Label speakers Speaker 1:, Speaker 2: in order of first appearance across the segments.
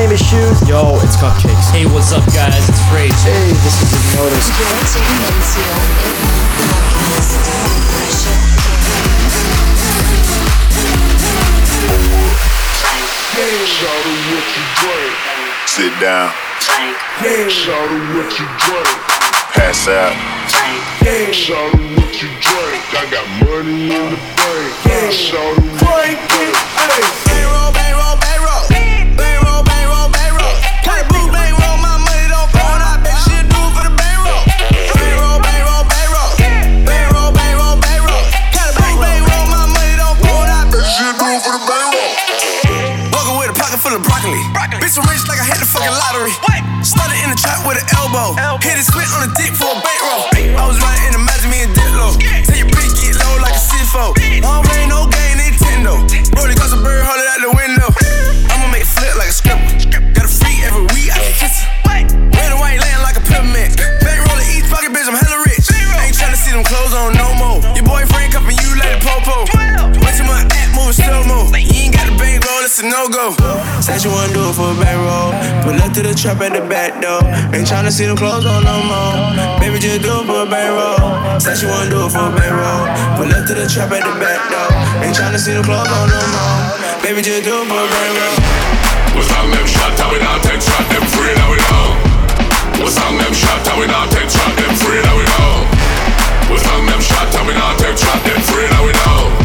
Speaker 1: name is Shoes.
Speaker 2: Yo, it's Cupcakes.
Speaker 3: Hey, what's up, guys? It's Rage.
Speaker 1: Hey, this is Ignotus.
Speaker 4: Sit down.
Speaker 5: Shout out what you drink.
Speaker 4: Pass out.
Speaker 5: Shout what you drink. I got money in the bank. Shout out what you drink.
Speaker 6: Bankroll, bankroll, bankroll. Bankroll, bet she'll do it for the bankroll. Walking with a pocket full of broccoli. Bitch, so rich like I hit the fucking lottery. Started in the trap with an elbow. Hit it squint on the dick for a bankroll. I was riding in the Imagine me and Diplo. Tell your bitch get low like a CFO. I don't play no game, Nintendo. Brody cause a bird, hold it out the window. A no go. Said you wanna do it for a bankroll. Pull up to the trap at the back door. Ain't tryna see them clothes on no more. Baby, just do it for a bankroll. Said she wanna do it for a bankroll. Pull up to the trap at the back door. Ain't tryna see them clothes on no more. Baby, just do it for a bankroll.
Speaker 7: What's on them shot, how we not take shot, them free now we know. What's on them shot, how we not take shot, them free now we know. What's on them shot, how we not take shot, them free now we know.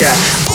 Speaker 4: Yeah.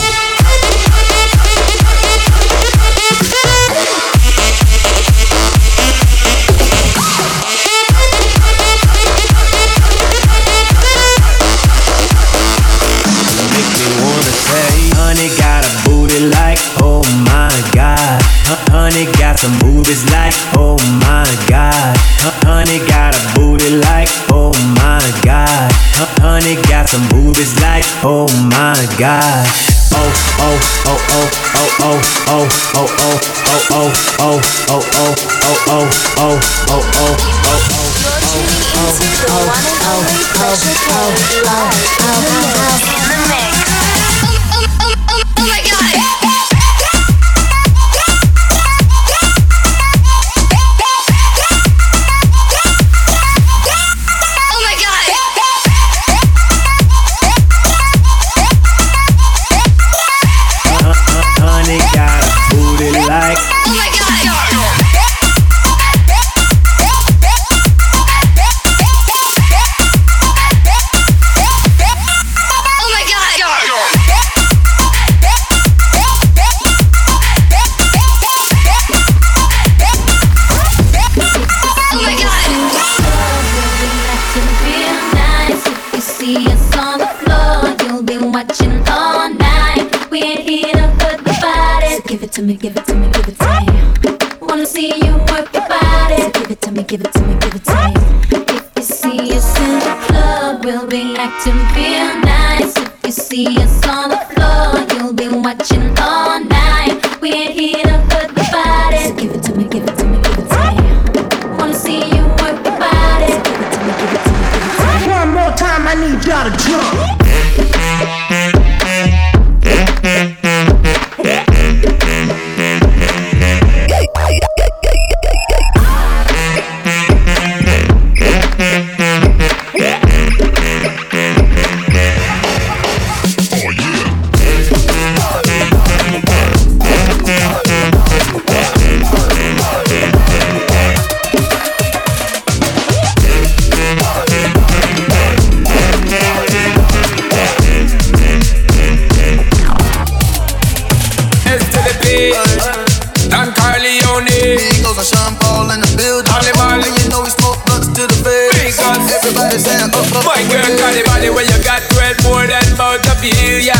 Speaker 8: to the
Speaker 9: face.
Speaker 8: Because
Speaker 9: everybody say, oh, up. up
Speaker 8: My girl, got the body when you got red more than Montpelier.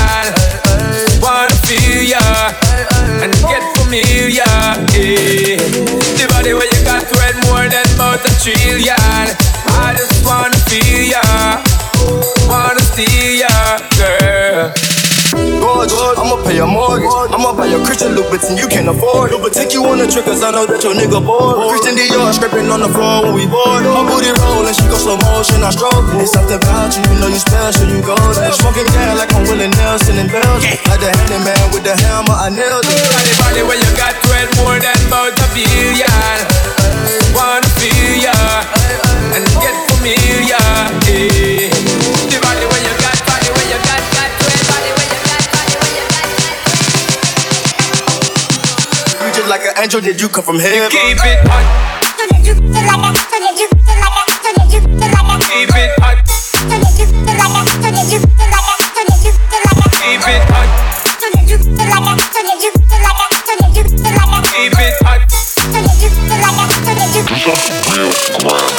Speaker 8: Wanna feel ya and get familiar. Yeah. The body when you got red more than Montpelier. I just wanna feel ya, wanna see ya, girl
Speaker 9: gorgeous. I'ma pay your mortgage. I'ma buy your Christian Louboutin, you can't afford it. But take you on a trip, cause I know that your nigga bored. Christian Dior scraping on the floor when we bored. My booty rolling, she go slow motion, I stroke. It's something about you, you know you special, you golden. Smoking gas like I'm Willie Nelson in Belgium. Like the handyman with the hammer, I nailed it.
Speaker 8: Body, body, when you got 12 more than about a billion. Wanna feel ya, and get familiar, yeah.
Speaker 9: like an angel, did you come from heaven?
Speaker 8: You keep it hot. Keep it hot. Keep it hot. Keep it hot.
Speaker 10: Keep it
Speaker 4: hot.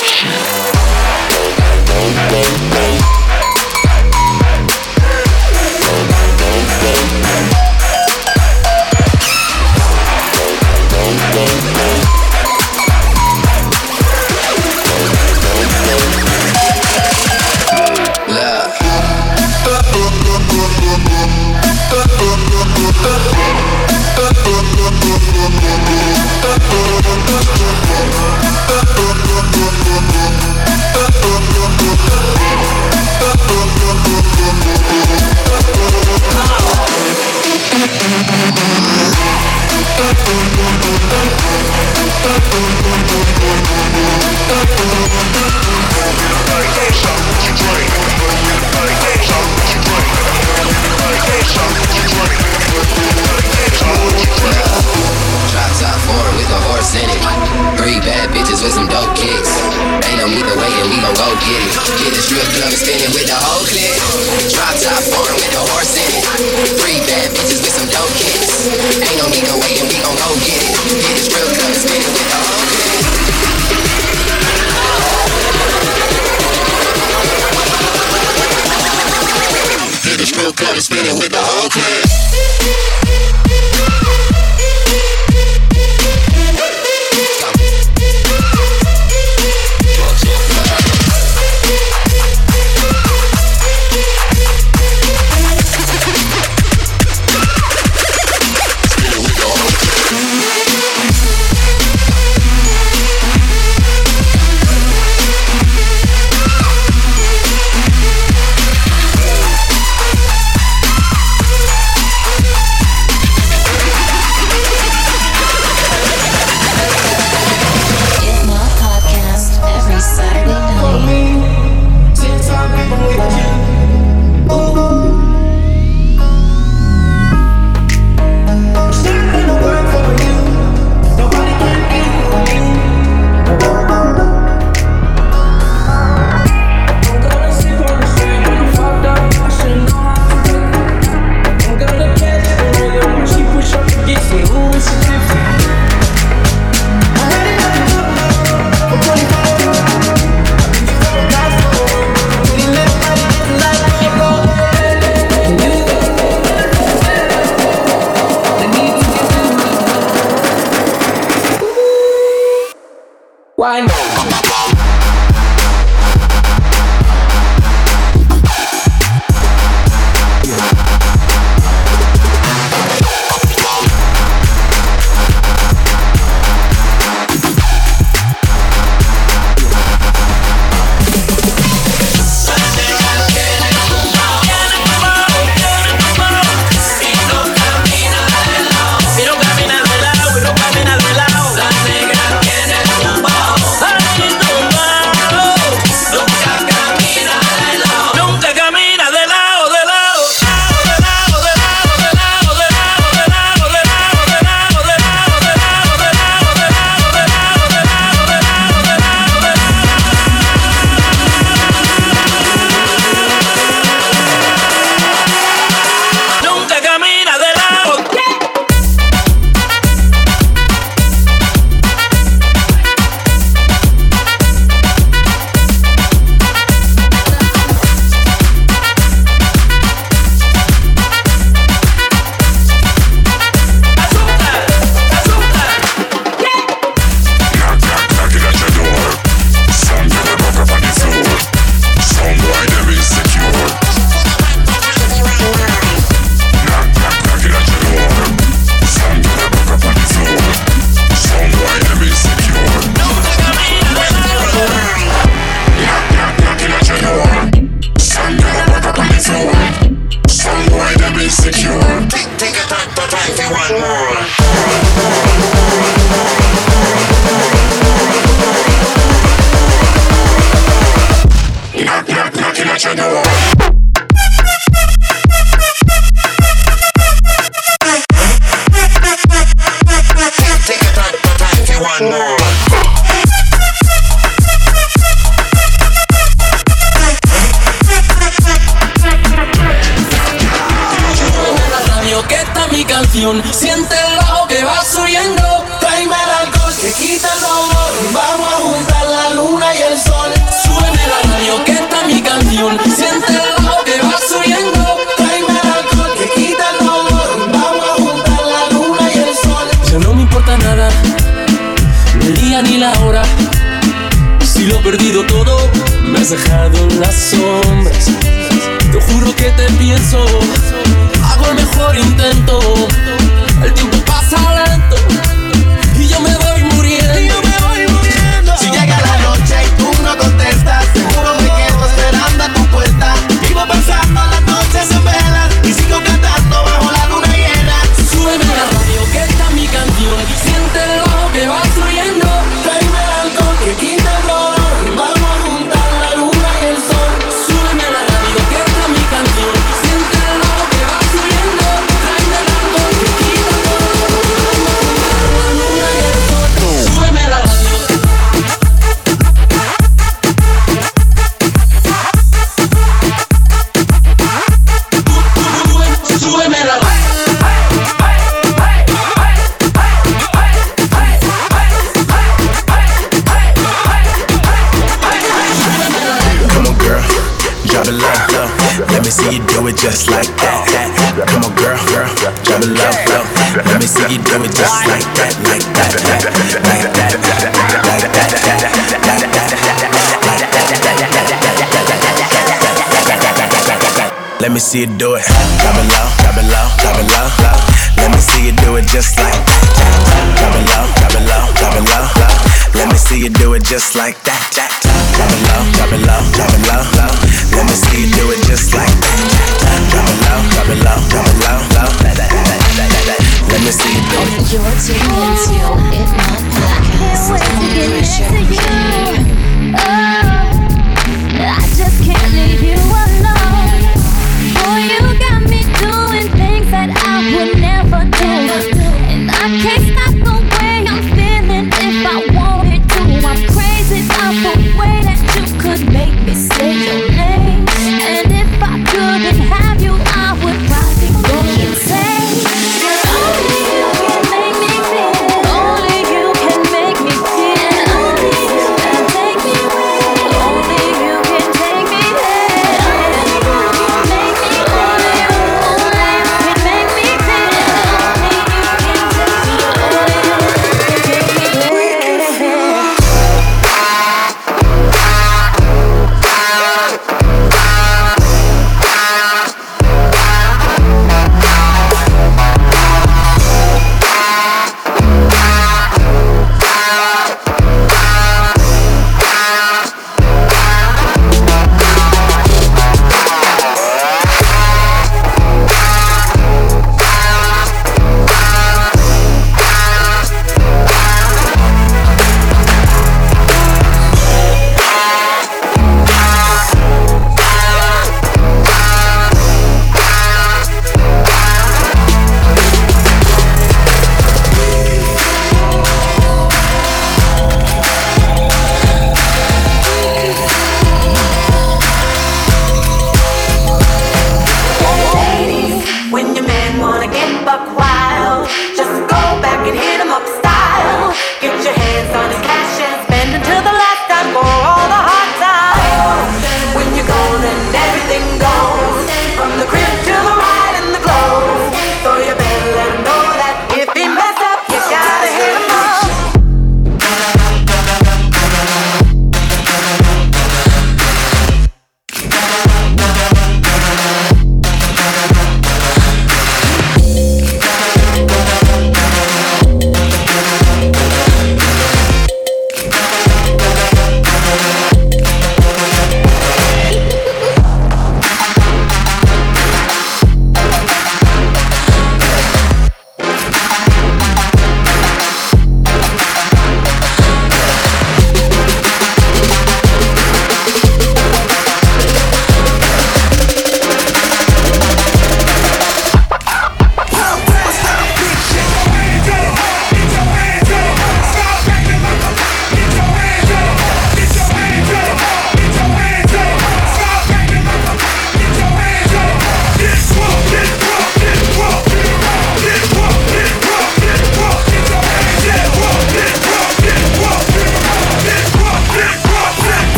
Speaker 4: Just like that.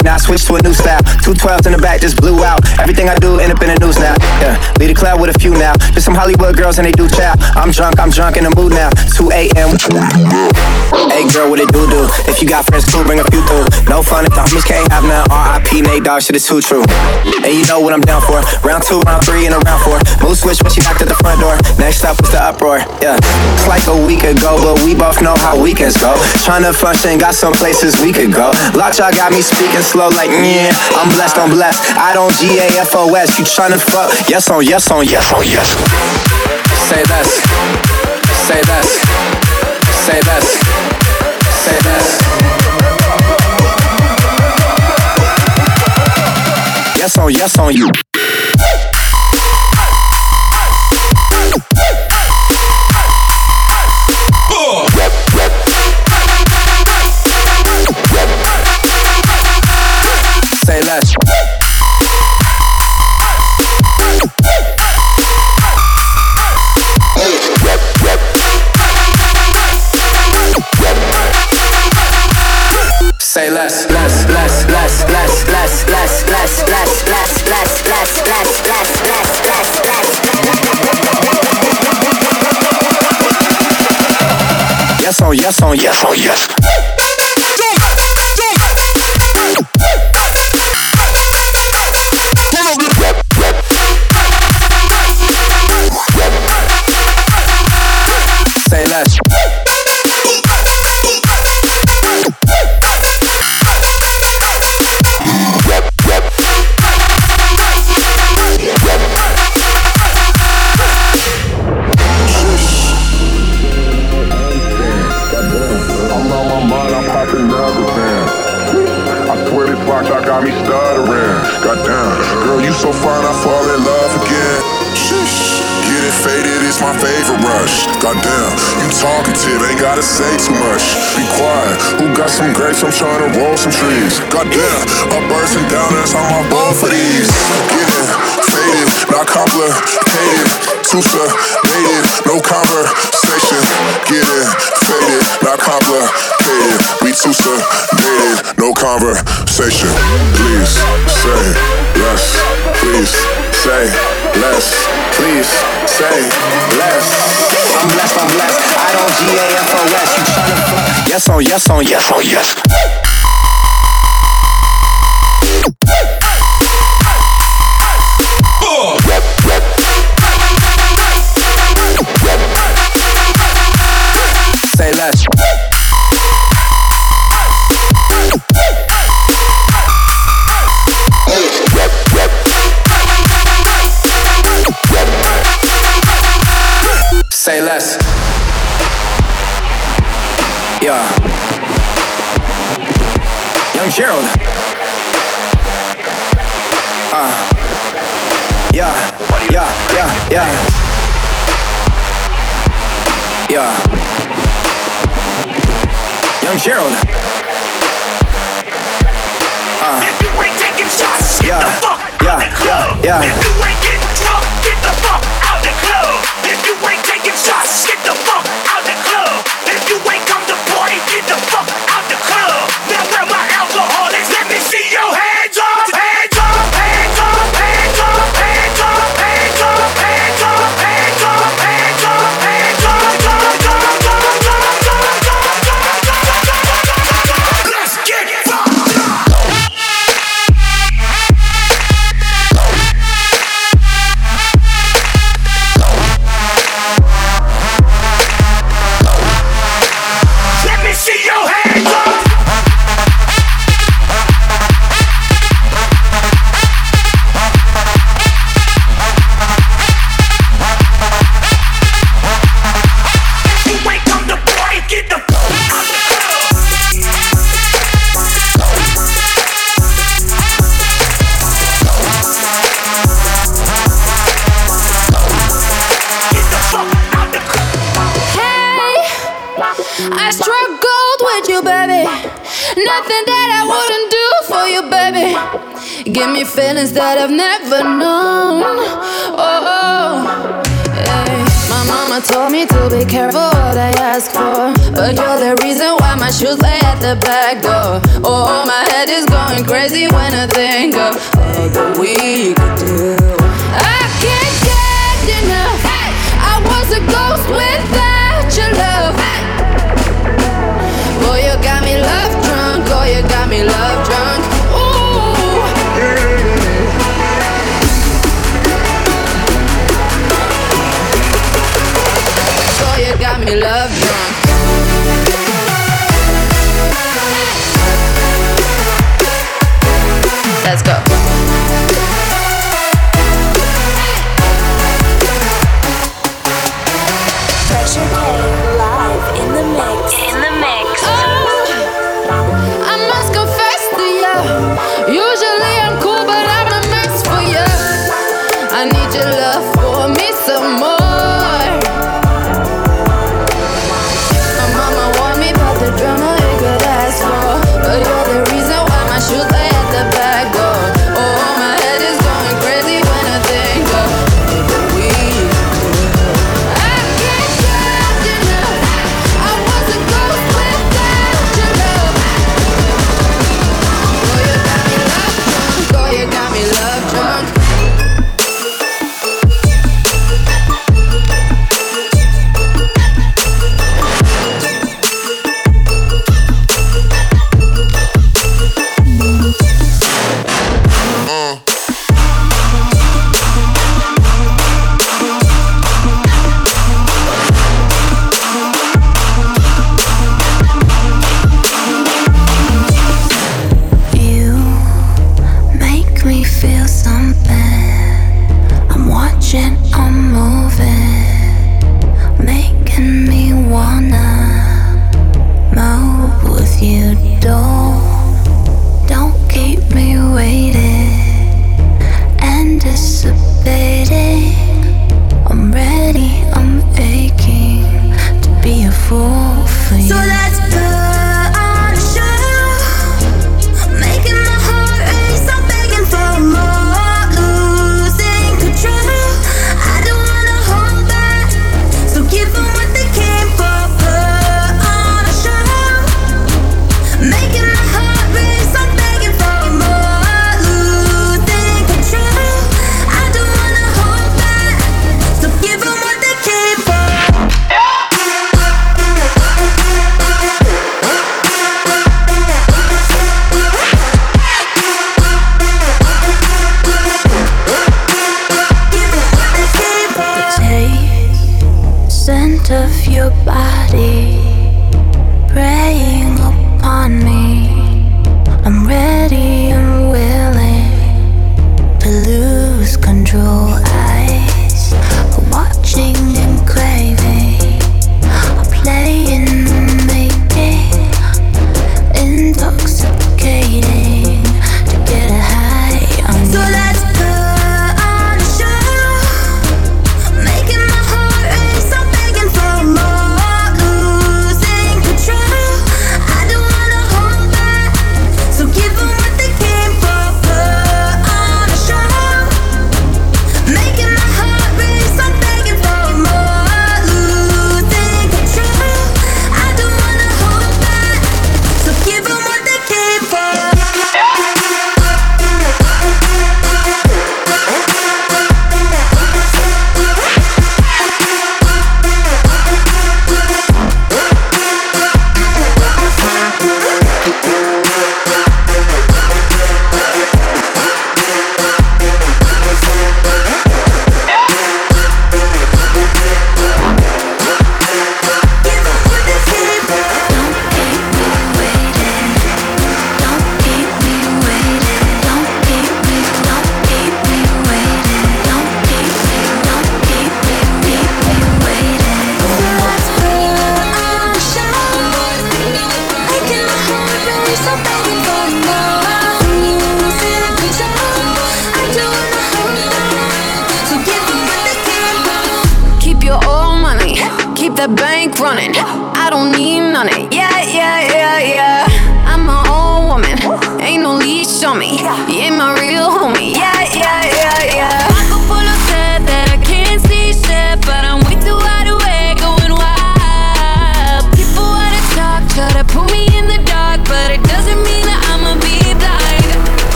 Speaker 11: Week now I switch to a new style. Two twelves in the back just blew out. Everything I do end up in the news now. Yeah, lead a cloud with a few now. Just some Hollywood girls and they do chow. I'm drunk, I'm drunk in the mood now. 2 a.m. Hey girl, what it do do? If you got friends cool, bring a few through. No fun if the homies can't have none. R.I.P. Nate Dogg, shit is too true. And you know what I'm down for. Round two, round three, and a round four. Mood switch when she knocked at the front door. Next up was the uproar. Yeah, it's like a week ago, but we both know how weekends go. Tryna function, got some places we could go. Lockjaw got me speaking slow, like yeah. I'm blessed, I'm blessed. I don't G A F O S. You tryna fuck? Yes on yes on yes on yes. Say less. Say less. Say less. Say less. Yes on yes on you. Say less, less, less, less, less, less, less, less, less, less, less, less, less, less, less, less, less. Yes on yes on yes on yes.
Speaker 5: Gotta say too much. Be quiet, who got some grapes? I'm trying to roll some trees. Goddamn, up bursting down, that's on my bowl for these. Get it faded, not complicated. Too sedated, no conversation. Get it faded, not complicated. We too sedated, no conversation. Please say less. Please say less. Please say less.
Speaker 11: I'm blessed, I'm blessed. I don't G A F O S. You tryna fuck? Yes on yes on yes on yes.
Speaker 12: Gerald. Uh, yeah, yeah, yeah, yeah.
Speaker 13: feelings that I've never known. Oh, oh, hey. my mama told me to be careful what I ask for, but you're the reason why my shoes lay at the back door. Oh, oh, my head is going crazy when I think of all that we could do. I can't get enough. Hey! I was a ghost without your love. me love for you. So let's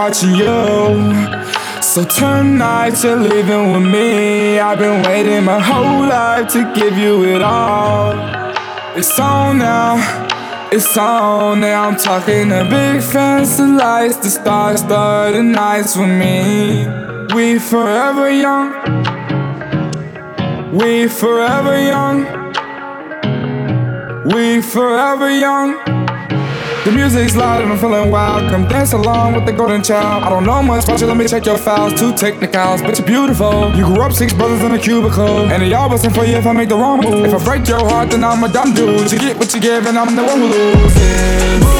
Speaker 14: watching you. So tonight you're leaving with me. I've been waiting my whole life to give you it all. It's on now, it's on now. I'm talking the big fancy lights, the stars, the nights with me. We forever young. We forever young. We forever young. The music's loud and I'm feeling wild. Come dance along with the golden child. I don't know much about you, let me check your files. Two technicals, but you're beautiful. You grew up six brothers in a cubicle. And they all wasn't for you if I make the wrong move. If I break your heart, then I'm a dumb dude. You get what you give, and I'm the one who loses.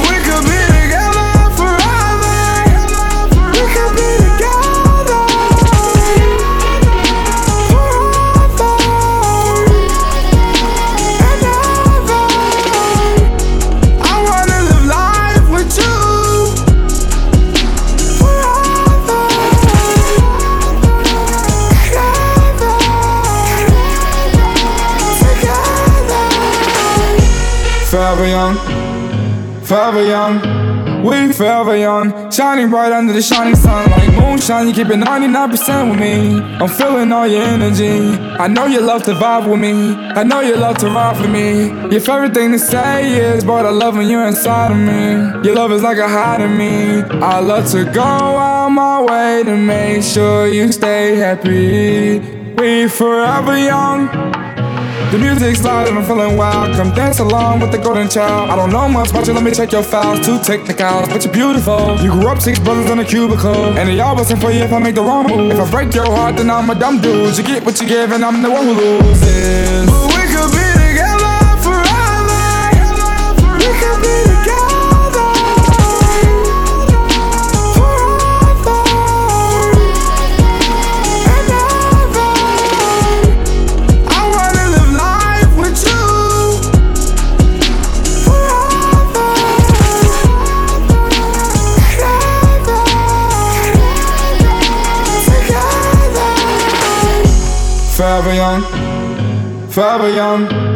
Speaker 14: Forever young, forever young, we forever young. Shining bright under the shining sun like moonshine. You keep it 99% with me. I'm feeling all your energy. I know you love to vibe with me. I know you love to ride for me. Your favorite thing to say is, but I love when you're inside of me. Your love is like a high to me. I love to go out my way to make sure you stay happy. We forever young. The music's loud and I'm feeling wild. Come dance along with the golden child. I don't know much about you, let me check your files. Two technicals, but you're beautiful. You grew up six brothers in a cubicle. And they all wasn't for you if I make the wrong move. If I break your heart, then I'm a dumb dude. You get what you give, and I'm the one who loses. But we could be together forever. We could be Forever young.